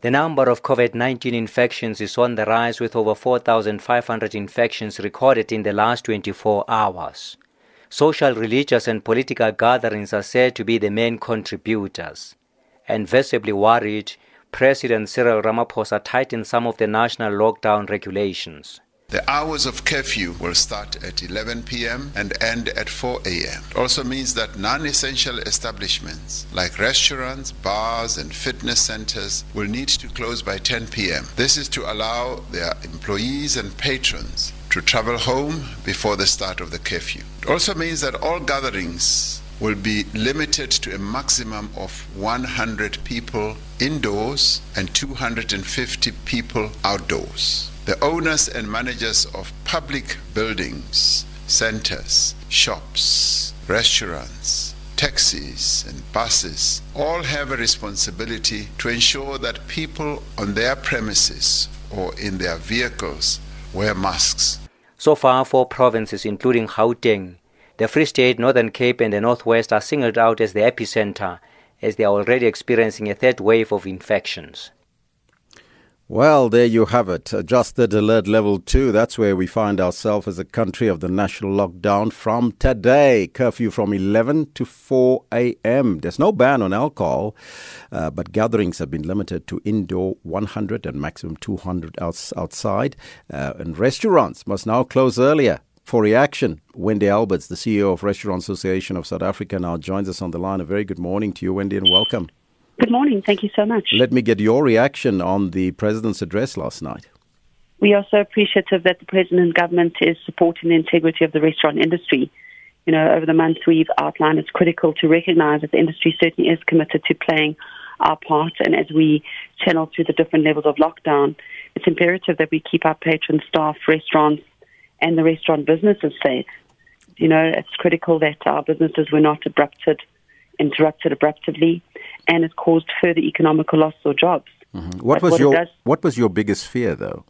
The number of COVID 19 infections is on the rise with over 4,500 infections recorded in the last 24 hours. Social, religious, and political gatherings are said to be the main contributors. And visibly worried, President Cyril Ramaphosa tightened some of the national lockdown regulations. The hours of curfew will start at 11 p.m. and end at 4 a.m. It also means that non essential establishments like restaurants, bars, and fitness centers will need to close by 10 p.m. This is to allow their employees and patrons to travel home before the start of the curfew. It also means that all gatherings will be limited to a maximum of 100 people indoors and 250 people outdoors. The owners and managers of public buildings, centers, shops, restaurants, taxis, and buses all have a responsibility to ensure that people on their premises or in their vehicles wear masks. So far, four provinces, including Gauteng, the Free State, Northern Cape, and the Northwest, are singled out as the epicenter as they are already experiencing a third wave of infections. Well, there you have it. Adjusted alert level two. That's where we find ourselves as a country of the national lockdown from today. Curfew from 11 to 4 a.m. There's no ban on alcohol, uh, but gatherings have been limited to indoor 100 and maximum 200 outs- outside. Uh, and restaurants must now close earlier. For reaction, Wendy Alberts, the CEO of Restaurant Association of South Africa, now joins us on the line. A very good morning to you, Wendy, and welcome. Good morning. Thank you so much. Let me get your reaction on the president's address last night. We are so appreciative that the president and government is supporting the integrity of the restaurant industry. You know, over the months we've outlined it's critical to recognize that the industry certainly is committed to playing our part. And as we channel through the different levels of lockdown, it's imperative that we keep our patrons, staff, restaurants, and the restaurant businesses safe. You know, it's critical that our businesses were not abrupted, interrupted abruptly, and it caused further economical loss or jobs. Mm-hmm. What was what your does- What was your biggest fear, though?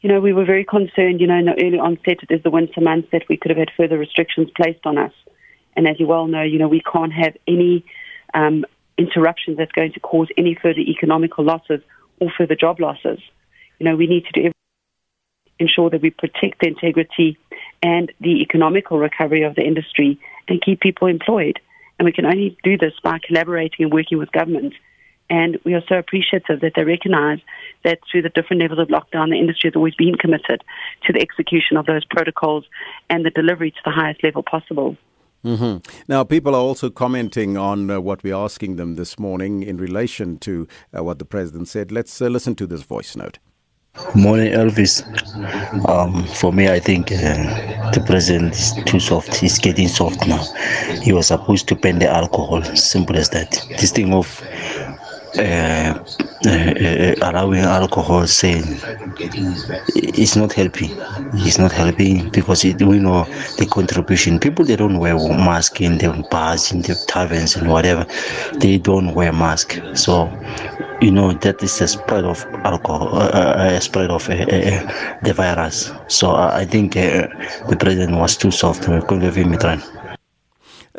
You know, we were very concerned, you know, in the early onset, it is the winter months that we could have had further restrictions placed on us. And as you well know, you know, we can't have any um, interruptions that's going to cause any further economical losses or further job losses. You know, we need to do everything to ensure that we protect the integrity and the economical recovery of the industry and keep people employed. And we can only do this by collaborating and working with government. And we are so appreciative that they recognize that through the different levels of lockdown, the industry has always been committed to the execution of those protocols and the delivery to the highest level possible. hmm Now, people are also commenting on uh, what we're asking them this morning in relation to uh, what the president said. Let's uh, listen to this voice note. Morning, Elvis. Um, for me, I think uh, the president is too soft. He's getting soft now. He was supposed to ban the alcohol. Simple as that. This thing of uh, uh, uh, allowing alcohol sale it's not helping. It's not helping because it, we know the contribution. People they don't wear mask in the bars, in the taverns, and whatever. They don't wear mask. So you know that is a spread of alcohol, uh, uh, a spread of the virus. So I think the president was too soft. Couldn't leave him.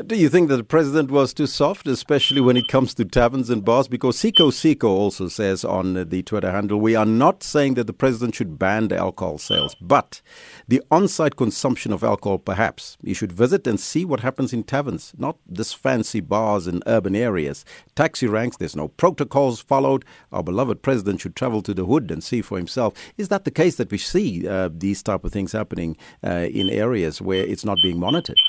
Do you think that the president was too soft, especially when it comes to taverns and bars? Because Siko Siko also says on the Twitter handle, we are not saying that the president should ban the alcohol sales, but the on site consumption of alcohol, perhaps. You should visit and see what happens in taverns, not this fancy bars in urban areas. Taxi ranks, there's no protocols followed. Our beloved president should travel to the hood and see for himself. Is that the case that we see uh, these type of things happening uh, in areas where it's not being monitored?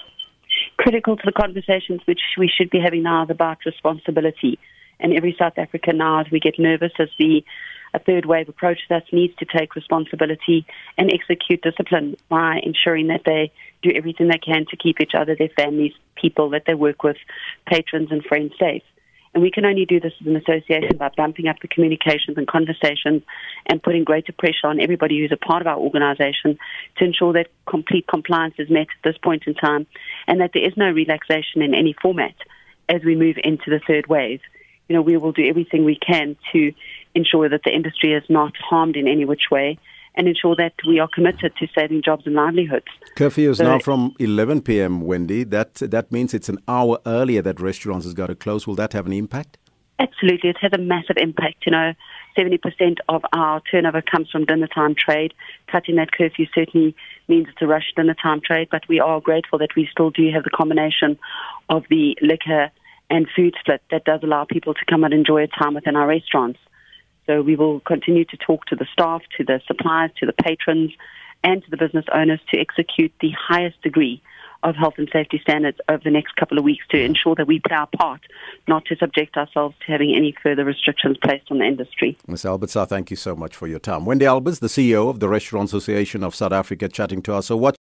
Critical to the conversations which we should be having now is about responsibility. And every South African now, as we get nervous as the a third wave approaches us, needs to take responsibility and execute discipline by ensuring that they do everything they can to keep each other, their families, people that they work with, patrons and friends safe. And we can only do this as an association by bumping up the communications and conversations and putting greater pressure on everybody who's a part of our organization to ensure that complete compliance is met at this point in time and that there is no relaxation in any format as we move into the third wave. You know, we will do everything we can to ensure that the industry is not harmed in any which way and ensure that we are committed to saving jobs and livelihoods. Curfew is So- now from 11 p.m., Wendy. That, that means it's an hour earlier that restaurants has got to close. Will that have an impact? Absolutely, it has a massive impact. You know, 70% of our turnover comes from dinner time trade. Cutting that curfew certainly means it's a rush dinner time trade, but we are grateful that we still do have the combination of the liquor and food split that does allow people to come and enjoy a time within our restaurants. So we will continue to talk to the staff, to the suppliers, to the patrons, and to the business owners to execute the highest degree of health and safety standards over the next couple of weeks to ensure that we play our part, not to subject ourselves to having any further restrictions placed on the industry. Ms. Albertsa, thank you so much for your time. Wendy Alberts, the CEO of the Restaurant Association of South Africa, chatting to us. So what